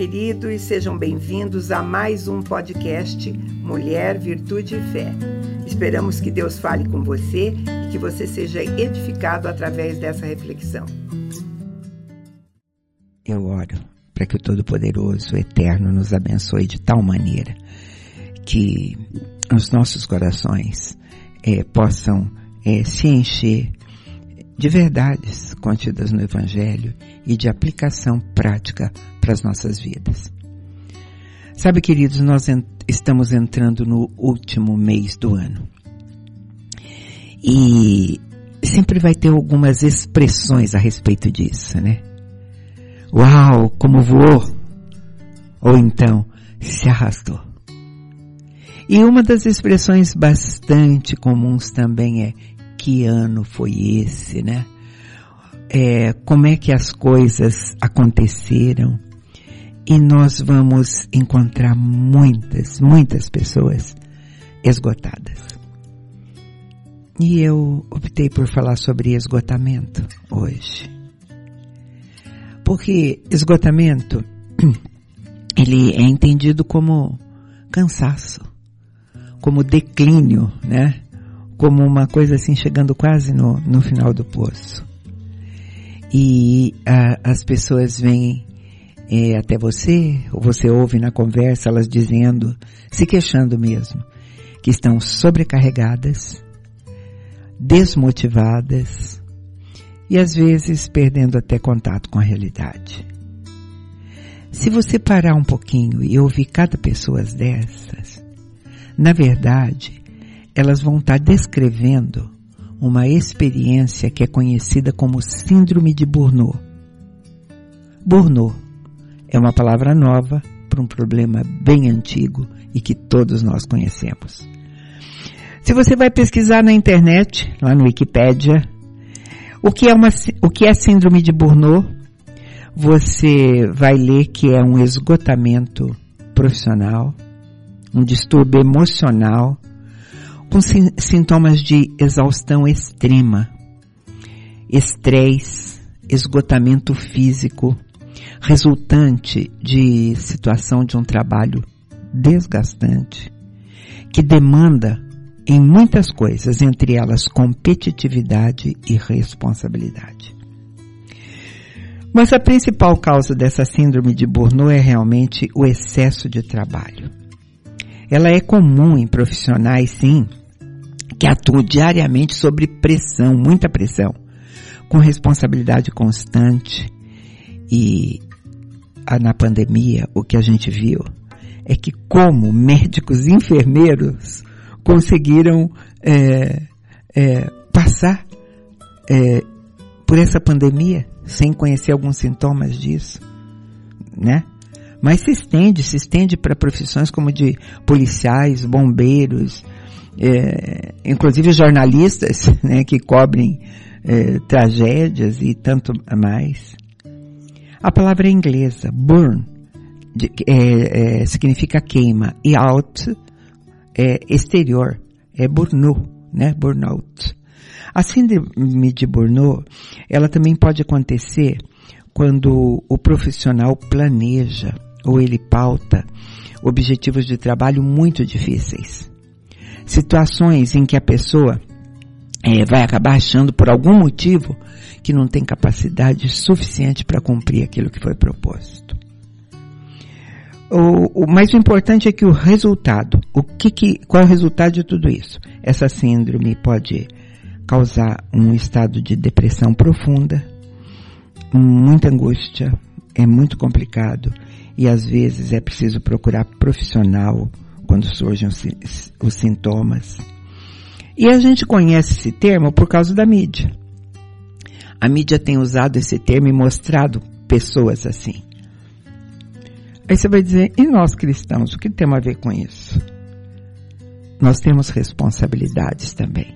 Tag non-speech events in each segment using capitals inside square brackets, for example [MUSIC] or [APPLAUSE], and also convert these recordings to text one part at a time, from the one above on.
Queridos, sejam bem-vindos a mais um podcast Mulher, Virtude e Fé. Esperamos que Deus fale com você e que você seja edificado através dessa reflexão. Eu oro para que o Todo-Poderoso, Eterno, nos abençoe de tal maneira que os nossos corações é, possam é, se encher de verdades contidas no Evangelho e de aplicação prática para as nossas vidas. Sabe, queridos, nós estamos entrando no último mês do ano. E sempre vai ter algumas expressões a respeito disso, né? Uau, como voou! Ou então, se arrastou. E uma das expressões bastante comuns também é que ano foi esse, né? É, como é que as coisas aconteceram? E nós vamos encontrar muitas, muitas pessoas esgotadas. E eu optei por falar sobre esgotamento hoje. Porque esgotamento, [CLEARS THROAT] ele é entendido como cansaço, como declínio, né? Como uma coisa assim chegando quase no, no final do poço. E a, as pessoas vêm é, até você, ou você ouve na conversa elas dizendo, se queixando mesmo, que estão sobrecarregadas, desmotivadas e às vezes perdendo até contato com a realidade. Se você parar um pouquinho e ouvir cada pessoa dessas, na verdade, elas vão estar descrevendo uma experiência que é conhecida como Síndrome de Burnout. Burnout é uma palavra nova para um problema bem antigo e que todos nós conhecemos. Se você vai pesquisar na internet, lá no Wikipedia, o que é uma, o que é síndrome de Burnout, você vai ler que é um esgotamento profissional, um distúrbio emocional com sintomas de exaustão extrema, estresse, esgotamento físico, resultante de situação de um trabalho desgastante, que demanda em muitas coisas, entre elas competitividade e responsabilidade. Mas a principal causa dessa síndrome de Burnout é realmente o excesso de trabalho. Ela é comum em profissionais, sim, que atua diariamente sobre pressão, muita pressão, com responsabilidade constante. E na pandemia, o que a gente viu é que como médicos e enfermeiros conseguiram é, é, passar é, por essa pandemia sem conhecer alguns sintomas disso, né? Mas se estende, se estende para profissões como de policiais, bombeiros, é, inclusive jornalistas [LAUGHS] né, que cobrem é, tragédias e tanto mais. A palavra é inglesa, burn, de, é, é, significa queima, e out é exterior, é burnout, né, burnout. A síndrome de burnout, ela também pode acontecer quando o profissional planeja ou ele pauta objetivos de trabalho muito difíceis situações em que a pessoa é, vai acabar achando por algum motivo que não tem capacidade suficiente para cumprir aquilo que foi proposto. O, o mais importante é que o resultado, o que, que qual é o resultado de tudo isso? Essa síndrome pode causar um estado de depressão profunda, muita angústia, é muito complicado e às vezes é preciso procurar profissional quando surgem os, sintomas. E a gente conhece esse termo por causa da mídia. A mídia tem usado esse termo e mostrado pessoas assim. Aí você vai dizer, e nós cristãos, o que temos a ver com isso? Nós temos responsabilidades também.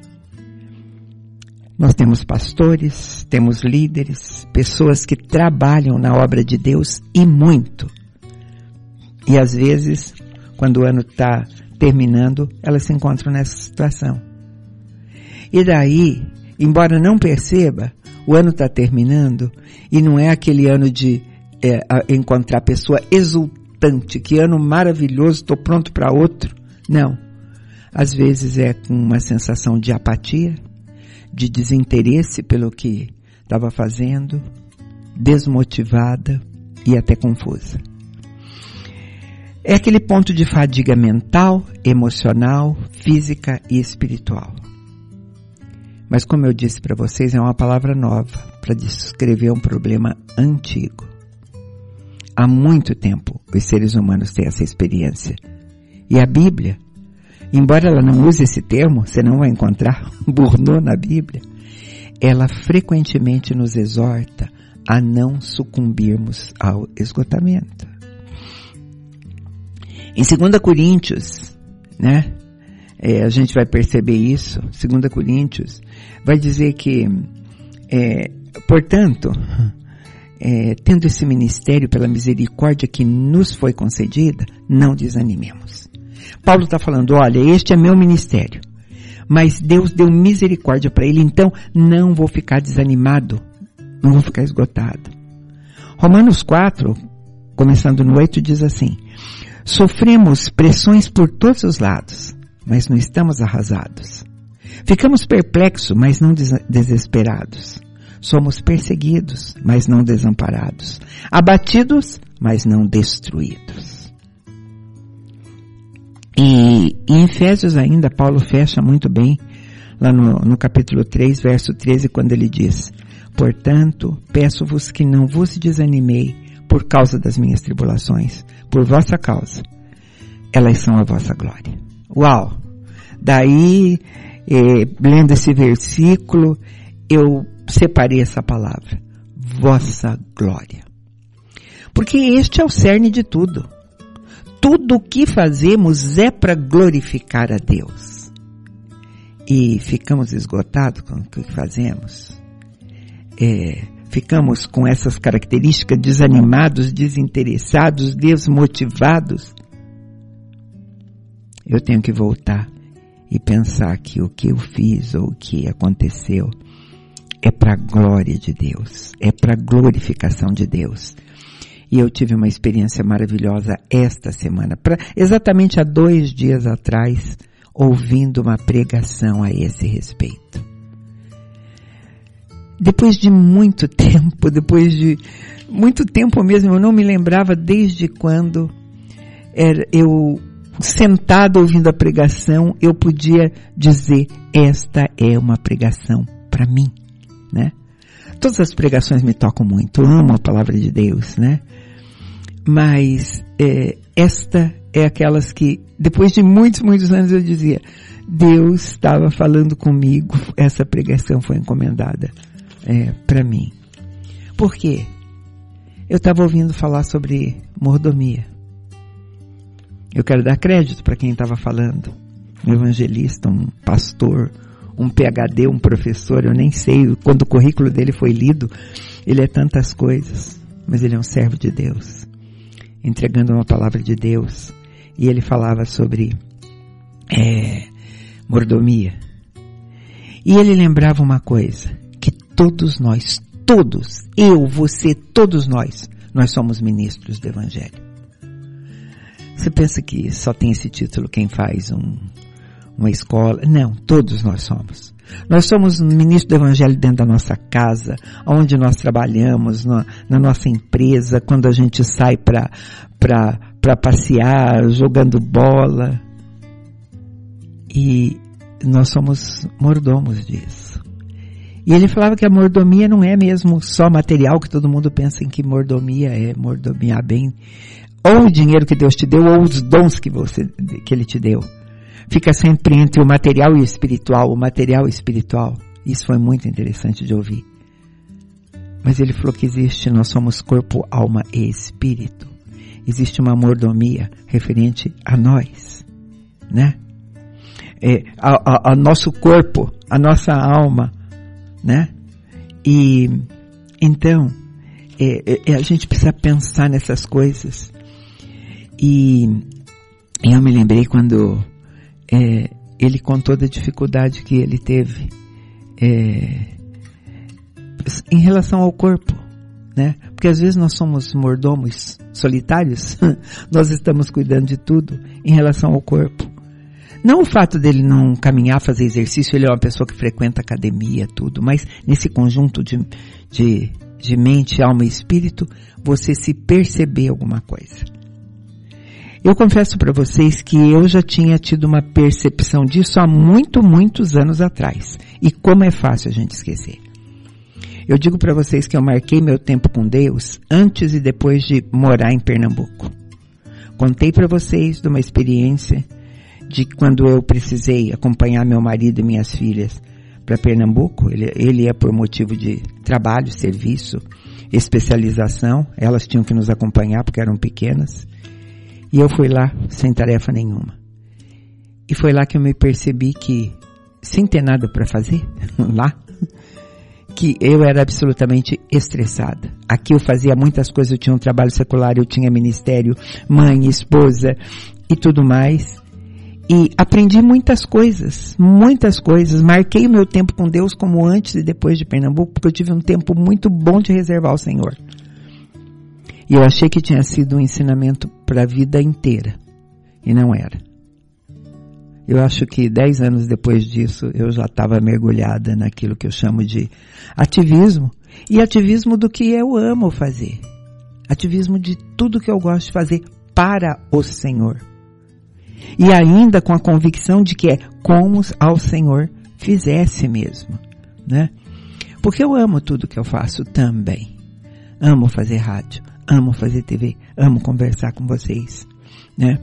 Nós temos pastores, temos líderes, pessoas que trabalham na obra de Deus e muito. E às vezes quando o ano está terminando, elas se encontram nessa situação. E daí, embora não perceba, o ano está terminando e não é aquele ano de é, encontrar pessoa exultante, que ano maravilhoso, estou pronto para outro. Não. Às vezes é com uma sensação de apatia, de desinteresse pelo que estava fazendo, desmotivada e até confusa. É aquele ponto de fadiga mental, emocional, física e espiritual. Mas como eu disse para vocês, é uma palavra nova para descrever um problema antigo. Há muito tempo os seres humanos têm essa experiência. E a Bíblia, embora ela não use esse termo, você não vai encontrar burno na Bíblia, ela frequentemente nos exorta a não sucumbirmos ao esgotamento. Em 2 Coríntios, né? É, a gente vai perceber isso. 2 Coríntios vai dizer que, é, portanto, é, tendo esse ministério pela misericórdia que nos foi concedida, não desanimemos. Paulo está falando, olha, este é meu ministério, mas Deus deu misericórdia para ele, então não vou ficar desanimado, não vou ficar esgotado. Romanos 4, começando no 8, diz assim, Sofremos pressões por todos os lados, mas não estamos arrasados. Ficamos perplexos, mas não des desesperados. Somos perseguidos, mas não desamparados. Abatidos, mas não destruídos. E em Efésios ainda, Paulo fecha muito bem, lá no, no capítulo 3, verso 13, quando ele diz, Portanto, peço-vos que não vos desanimei por causa das minhas tribulações, por vossa causa. Elas são a vossa glória. Uau! Daí, eh, lendo esse versículo, eu separei essa palavra. Vossa glória. Porque este é o cerne de tudo. Tudo o que fazemos é para glorificar a Deus. E ficamos esgotados com o que fazemos. É, ficamos com essas características desanimados, desinteressados, desmotivados, eu tenho que voltar e pensar que o que eu fiz ou o que aconteceu é para a glória de Deus, é para a glorificação de Deus. E eu tive uma experiência maravilhosa esta semana, pra, exatamente há dois dias atrás, ouvindo uma pregação a esse respeito depois de muito [LAUGHS] tempo, depois de muito tempo mesmo, eu não me lembrava desde quando era, eu sentado ouvindo a pregação, eu podia dizer esta é uma pregação para mim, né? Todas as pregações me tocam muito, eu amo a palavra de Deus, né? Mas é, esta é aquelas que depois de muitos, muitos anos eu dizia, Deus estava falando comigo, essa pregação foi encomendada é, para mim. Por quê? Eu estava ouvindo falar sobre mordomia. Eu quero dar crédito para quem estava falando. Um evangelista, um pastor, um PhD, um professor, eu nem sei. Quando o currículo dele foi lido, ele é tantas coisas, mas ele é um servo de Deus, entregando uma palavra de Deus. E ele falava sobre é, mordomia. E ele lembrava uma coisa: Todos nós, todos, eu, você, todos nós, nós somos ministros do Evangelho. Você pensa que só tem esse título quem faz um, uma escola? Não, todos nós somos. Nós somos ministros do Evangelho dentro da nossa casa, onde nós trabalhamos, na, na nossa empresa, quando a gente sai para passear, jogando bola. E nós somos mordomos disso. E ele falava que a mordomia não é mesmo só material, que todo mundo pensa em que mordomia é mordomia bem, ou o dinheiro que Deus te deu, ou os dons que você, que Ele te deu. Fica sempre entre o material e o espiritual, o material e o espiritual. Isso foi muito interessante de ouvir. Mas ele falou que existe, nós somos corpo, alma e espírito. Existe uma mordomia referente a nós, né? É, a, a, a nosso corpo, a nossa alma, né? E então é, é, é, a gente precisa pensar nessas coisas. E eu me lembrei quando é, ele contou da dificuldade que ele teve é, em relação ao corpo. né? Porque às vezes nós somos mordomos solitários, [LAUGHS] nós estamos cuidando de tudo em relação ao corpo. Não o fato dele não caminhar, fazer exercício, ele é uma pessoa que frequenta academia, tudo, mas nesse conjunto de, de, de mente, alma e espírito, você se perceber alguma coisa. Eu confesso para vocês que eu já tinha tido uma percepção disso há muito, muitos anos atrás. E como é fácil a gente esquecer. Eu digo para vocês que eu marquei meu tempo com Deus antes e depois de morar em Pernambuco. Contei para vocês de uma experiência de quando eu precisei acompanhar meu marido e minhas filhas para Pernambuco. Ele, ele ia por motivo de trabalho, serviço, especialização. Elas tinham que nos acompanhar porque eram pequenas. E eu fui lá sem tarefa nenhuma. E foi lá que eu me percebi que, sem ter nada para fazer, [LAUGHS] lá, que eu era absolutamente estressada. Aqui eu fazia muitas coisas, eu tinha um trabalho secular, eu tinha ministério, mãe, esposa e tudo mais. E aprendi muitas coisas, muitas coisas. Marquei o meu tempo com Deus como antes e depois de Pernambuco, porque eu tive um tempo muito bom de reservar ao Senhor. E eu achei que tinha sido um ensinamento para a vida inteira. E não era. Eu acho que dez anos depois disso eu já estava mergulhada naquilo que eu chamo de ativismo. E ativismo do que eu amo fazer. Ativismo de tudo que eu gosto de fazer para o Senhor. E ainda com a convicção de que é como ao Senhor fizesse mesmo, né? Porque eu amo tudo que eu faço também. Amo fazer rádio, amo fazer TV, amo conversar com vocês, né?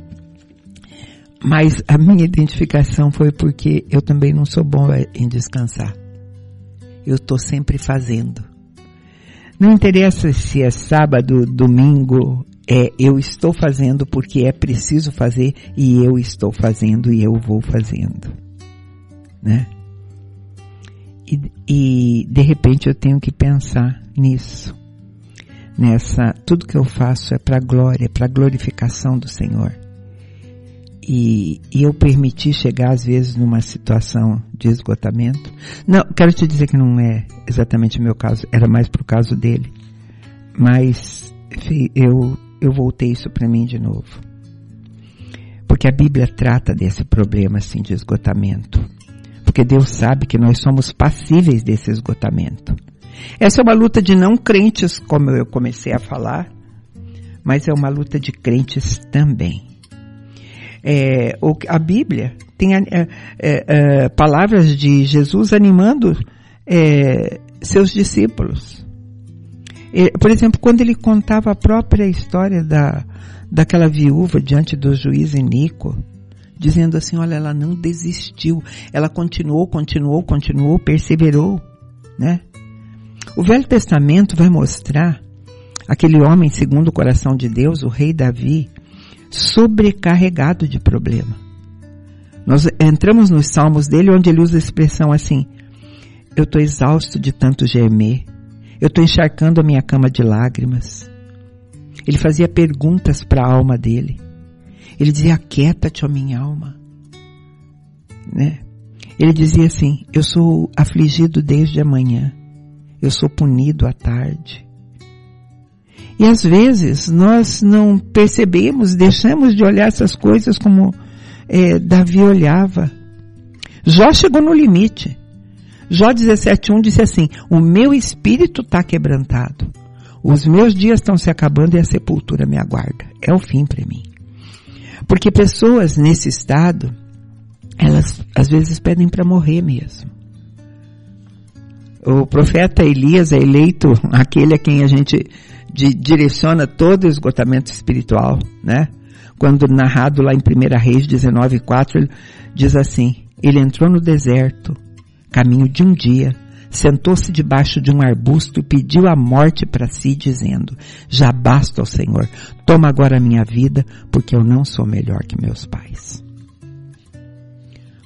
Mas a minha identificação foi porque eu também não sou bom em descansar. Eu estou sempre fazendo. Não interessa se é sábado, domingo, é eu estou fazendo porque é preciso fazer e eu estou fazendo e eu vou fazendo, né? E, e de repente eu tenho que pensar nisso, nessa tudo que eu faço é para glória, para glorificação do Senhor e, e, eu permiti chegar às vezes numa situação de esgotamento. Não, quero te dizer que não é exatamente o meu caso, era mais pro caso dele. Mas eu, eu voltei isso para mim de novo. Porque a Bíblia trata desse problema assim de esgotamento. Porque Deus sabe que nós somos passíveis desse esgotamento. Essa é uma luta de não crentes, como eu comecei a falar, mas é uma luta de crentes também. É, a Bíblia tem é, é, é, palavras de Jesus animando é, seus discípulos. Por exemplo, quando ele contava a própria história da, daquela viúva diante do juiz Inico, dizendo assim, olha, ela não desistiu, ela continuou, continuou, continuou, perseverou, né? O Velho Testamento vai mostrar aquele homem segundo o coração de Deus, o rei Davi, sobrecarregado de problema. Nós entramos nos salmos dele onde ele usa a expressão assim: Eu estou exausto de tanto gemer, eu estou encharcando a minha cama de lágrimas. Ele fazia perguntas para a alma dele. Ele dizia: Aquieta-te, ó minha alma. Né? Ele dizia assim: Eu sou afligido desde amanhã, eu sou punido à tarde. E às vezes nós não percebemos, deixamos de olhar essas coisas como é, Davi olhava. Jó chegou no limite. Jó 17.1 disse assim, o meu espírito está quebrantado. Os meus dias estão se acabando e a sepultura me aguarda. É o fim para mim. Porque pessoas nesse estado, elas às vezes pedem para morrer mesmo. O profeta Elias é eleito [LAUGHS] aquele a quem a gente direciona todo o esgotamento espiritual, né? Quando narrado lá em 1 Reis 19:4, ele diz assim: Ele entrou no deserto, caminho de um dia, sentou-se debaixo de um arbusto e pediu a morte para si, dizendo: Já basta ao Senhor, toma agora a minha vida, porque eu não sou melhor que meus pais.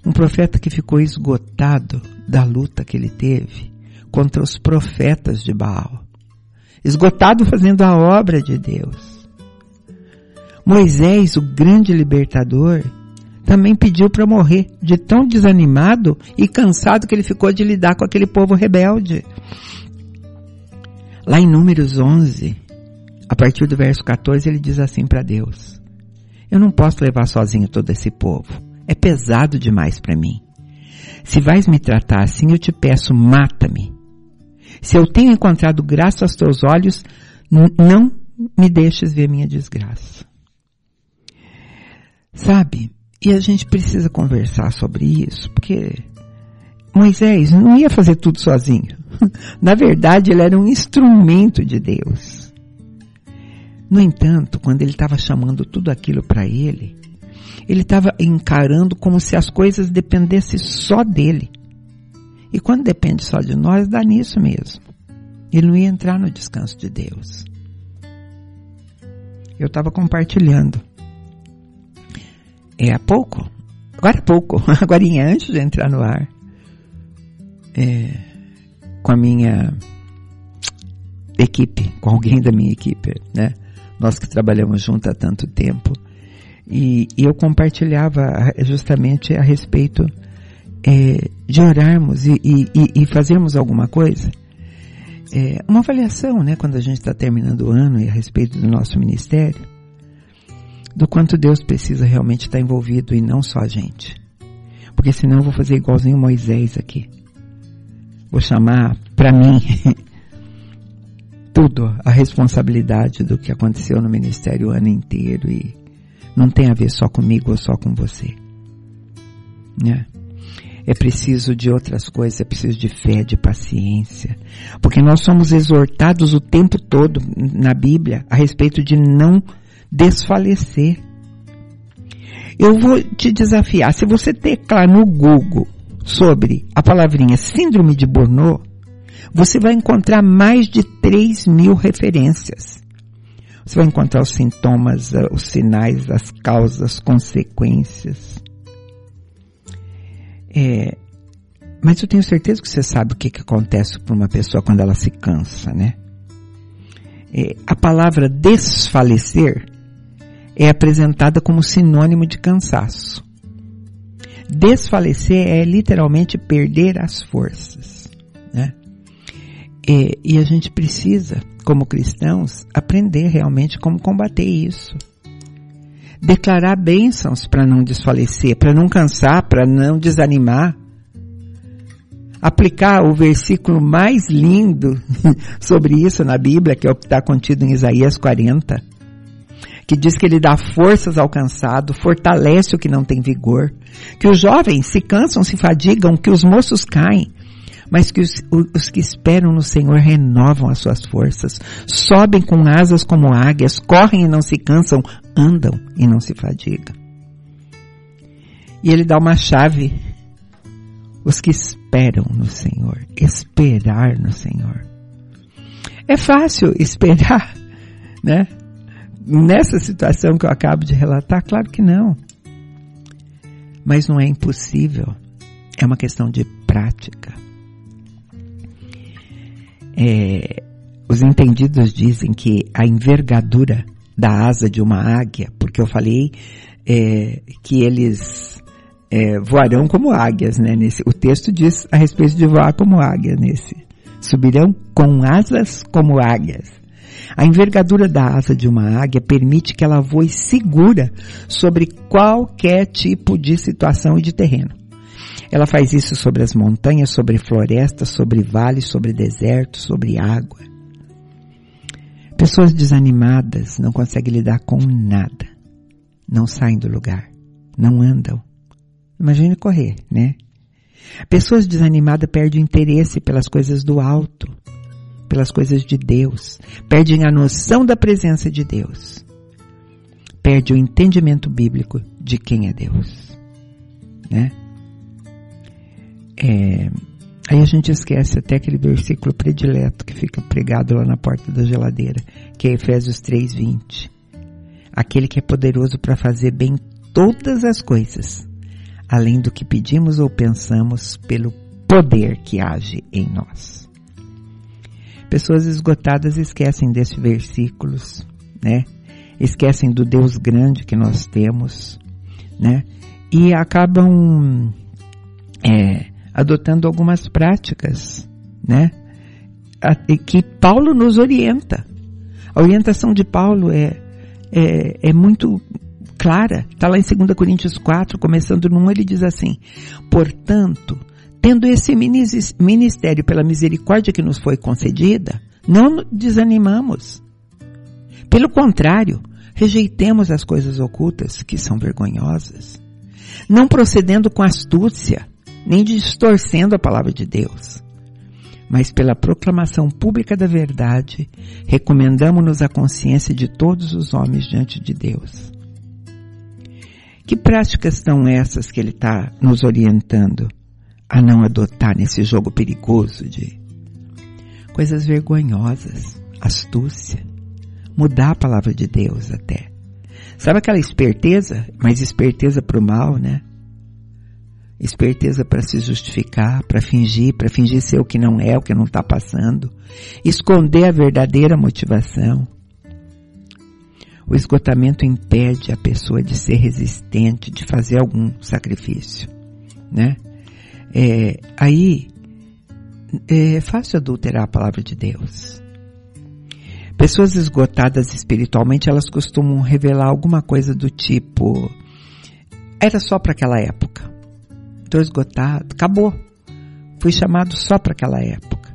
Um profeta que ficou esgotado da luta que ele teve contra os profetas de Baal esgotado fazendo a obra de Deus. Moisés, o grande libertador, também pediu para morrer, de tão desanimado e cansado que ele ficou de lidar com aquele povo rebelde. Lá em Números 11, a partir do verso 14, ele diz assim para Deus: Eu não posso levar sozinho todo esse povo. É pesado demais para mim. Se vais me tratar assim, eu te peço, mata-me. Se eu tenho encontrado graça aos teus olhos, não me deixes ver minha desgraça. Sabe? E a gente precisa conversar sobre isso, porque Moisés não ia fazer tudo sozinho. [LAUGHS] Na verdade, ele era um instrumento de Deus. No entanto, quando ele estava chamando tudo aquilo para ele, ele estava encarando como se as coisas dependessem só dele. E quando depende só de nós, dá nisso mesmo. Ele não ia entrar no descanso de Deus. Eu estava compartilhando. É há pouco. Agora há pouco. [LAUGHS] Agora antes de entrar no ar. É, com a minha equipe, com alguém da minha equipe, né? Nós que trabalhamos junto há tanto tempo. E, e eu compartilhava justamente a respeito é, de orarmos e, e, e, fazermos alguma coisa. É, uma avaliação, né, quando a gente está terminando o ano e a respeito do nosso ministério, do quanto Deus precisa realmente estar envolvido e não só a gente. Porque senão eu vou fazer igualzinho Moisés aqui. Vou chamar para mim [LAUGHS] tudo, a responsabilidade do que aconteceu no ministério o ano inteiro e não tem a ver só comigo ou só com você. Né? É preciso de outras coisas, é preciso de fé, de paciência. Porque nós somos exortados o tempo todo na Bíblia a respeito de não desfalecer. Eu vou te desafiar, se você teclar no Google sobre a palavrinha síndrome de Burnout, você vai encontrar mais de 3 mil referências. Você vai encontrar os sintomas, eh, os sinais, as causas, as consequências. É, mas eu tenho certeza que você sabe o que, que acontece para uma pessoa quando ela se cansa, né? É, a palavra desfalecer é apresentada como sinônimo de cansaço. Desfalecer é literalmente perder as forças, né? É, e a gente precisa como cristãos, aprender realmente como combater isso. Declarar bênçãos para não desfalecer, para não cansar, para não desanimar. Aplicar o versículo mais lindo [LAUGHS] sobre isso na Bíblia, que é o que está contido em Isaías 40, que diz que ele dá forças ao cansado, fortalece o que não tem vigor, que os jovens se cansam, se fadigam, que os moços caem, mas que os, os, que esperam no Senhor renovam as suas forças, sobem com asas como águias, correm e não se cansam, andam e não se fadigam. E ele dá uma chave. Os que esperam no Senhor, esperar no Senhor. É fácil esperar, né? Nessa situação que eu acabo de relatar, claro que não. Mas não é impossível. É uma questão de prática. É, os entendidos dizem que a envergadura da asa de uma águia, porque eu falei é, que eles é, voarão como águias, né? Nesse, o texto diz a respeito de voar como águia nesse. Subirão com asas como águias. A envergadura da asa de uma águia permite que ela voe segura sobre qualquer tipo de situação e de terreno. Ela faz isso sobre as montanhas, sobre florestas, sobre vales, sobre desertos, sobre água. Pessoas desanimadas não conseguem lidar com nada. Não saem do lugar. Não andam. Imagine correr, né? Pessoas desanimadas perdem interesse pelas coisas do alto, pelas coisas de Deus, perdem a noção da presença de Deus, perde o entendimento bíblico de quem é Deus, né? É, aí a gente esquece até aquele versículo predileto que fica pregado lá na porta da geladeira, que é Efésios 3:20. Aquele que é poderoso para fazer bem todas as coisas, além do que pedimos ou pensamos, pelo poder que age em nós. Pessoas esgotadas esquecem desses versículos, né? Esquecem do Deus grande que nós temos, né? E acabam é, adotando algumas práticas, né? que Paulo nos orienta. A orientação de Paulo é, é, é muito clara. Está lá em 2 Coríntios 4, começando no 1, ele diz assim: Portanto, tendo esse ministério pela misericórdia que nos foi concedida, não desanimamos. Pelo contrário, rejeitemos as coisas ocultas que são vergonhosas, não procedendo com astúcia, nem distorcendo a palavra de Deus. Mas pela proclamação pública da verdade, recomendamos-nos a consciência de todos os homens diante de Deus. Que práticas são essas que ele está nos orientando a não adotar nesse jogo perigoso de coisas vergonhosas, astúcia, mudar a palavra de Deus até. Sabe aquela esperteza, mas esperteza para o mal, né? Esperteza para se justificar, para fingir, para fingir ser o que não é, o que não está passando. Esconder a verdadeira motivação. O esgotamento impede a pessoa de ser resistente, de fazer algum sacrifício, né? É, aí é fácil adulterar a palavra de Deus. Pessoas esgotadas espiritualmente, elas costumam revelar alguma coisa do tipo: era só para aquela época. Estou esgotado, acabou. Fui chamado só para aquela época.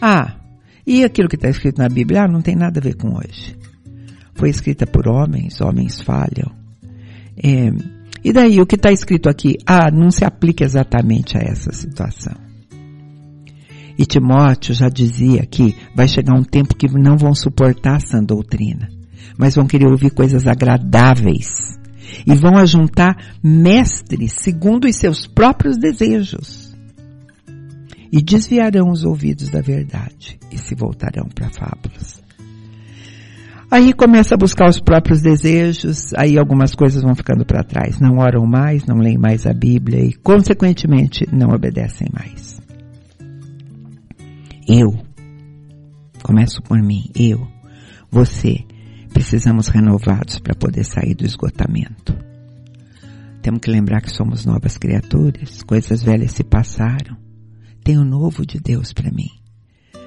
Ah, e aquilo que está escrito na Bíblia? Ah, não tem nada a ver com hoje. Foi escrita por homens, homens falham. É, e daí, o que está escrito aqui? Ah, não se aplica exatamente a essa situação. E Timóteo já dizia que vai chegar um tempo que não vão suportar essa doutrina, mas vão querer ouvir coisas agradáveis e vão ajuntar mestres segundo os seus próprios desejos e desviarão os ouvidos da verdade e se voltarão para fábulas. Aí começa a buscar os próprios desejos, aí algumas coisas vão ficando para trás. Não oram mais, não leem mais a Bíblia e, consequentemente, não obedecem mais. Eu, começo por mim, eu, você, precisamos renovados para poder sair do esgotamento. Temos que lembrar que somos novas criaturas, coisas velhas se passaram. Tem o novo de Deus para mim.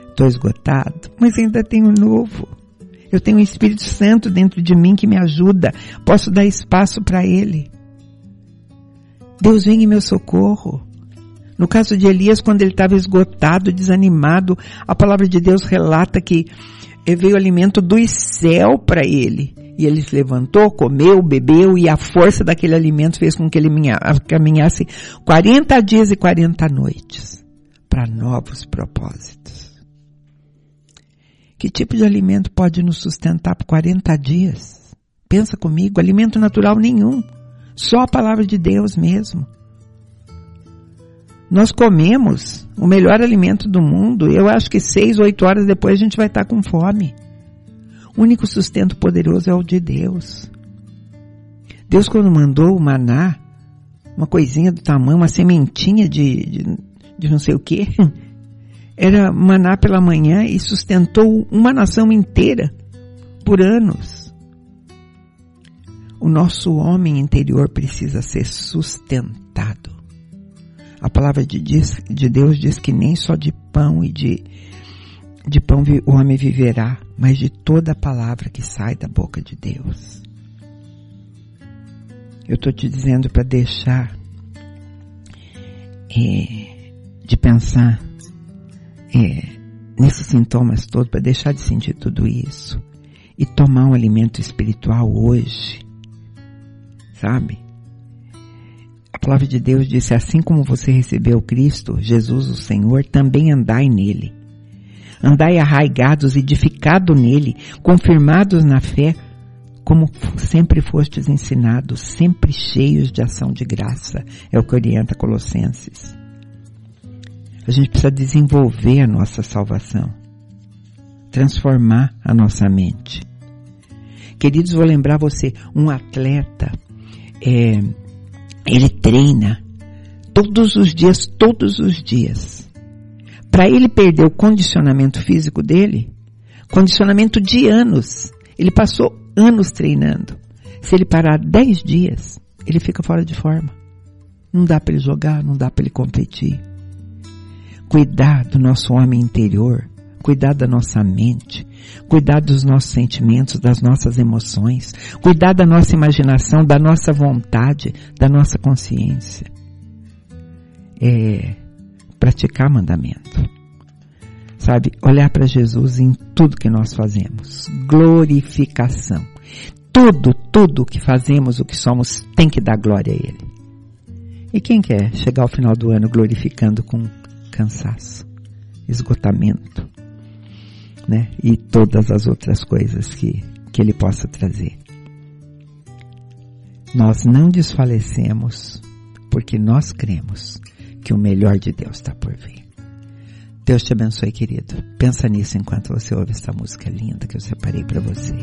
Estou esgotado, mas ainda tenho o novo. Eu tenho o Espírito Santo dentro de mim que me ajuda. Posso dar espaço para Ele. Deus vem em meu socorro. No caso de Elias, quando ele estava esgotado, desanimado, a palavra de Deus relata que veio alimento do céu para ele. E ele se levantou, comeu, bebeu e a força daquele alimento fez com que ele caminhasse 40 dias e 40 noites para novos propósitos. Que tipo de alimento pode nos sustentar por 40 dias? Pensa comigo, alimento natural nenhum. Só a palavra de Deus mesmo. Nós comemos o melhor alimento do mundo. Eu acho que seis, oito horas depois a gente vai estar com fome. O único sustento poderoso é o de Deus. Deus quando mandou o maná, uma coisinha do tamanho, uma sementinha de, de, de não sei o que, [LAUGHS] era maná pela manhã e sustentou uma nação inteira por anos. O nosso homem interior precisa ser sustentado. A palavra de, Deus diz que nem só de pão e de, de pão o homem viverá, mas de toda a palavra que sai da boca de Deus. Eu estou te dizendo para deixar é, de pensar é, nesses sintomas todos, para deixar de sentir tudo isso e tomar um alimento espiritual hoje, sabe? A palavra de Deus disse: Assim como você recebeu Cristo, Jesus o Senhor, também andai nele. Andai arraigados, edificados nele, confirmados na fé, como sempre fostes ensinados, sempre cheios de ação de graça. É o que orienta Colossenses. A gente precisa desenvolver a nossa salvação, transformar a nossa mente. Queridos, vou lembrar você, um atleta, é, ele treina todos os dias, todos os dias. Para ele perder o condicionamento físico dele, condicionamento de anos. Ele passou anos treinando. Se ele parar 10 dias, ele fica fora de forma. Não dá para ele jogar, não dá para ele competir. Cuidar do nosso homem interior cuidar da nossa mente, cuidar dos nossos sentimentos, das nossas emoções, cuidar da nossa imaginação, da nossa vontade, da nossa consciência. É praticar mandamento. Sabe, olhar para Jesus em tudo que nós fazemos. Glorificação. Tudo, tudo que fazemos, o que somos, tem que dar glória a Ele. E quem quer chegar ao final do ano glorificando com cansaço, esgotamento, né? E todas as outras coisas que, que Ele possa trazer. Nós não desfalecemos porque nós cremos que o melhor de Deus está por vir. Deus te abençoe, querido. Pensa nisso enquanto você ouve essa música linda que eu separei para você.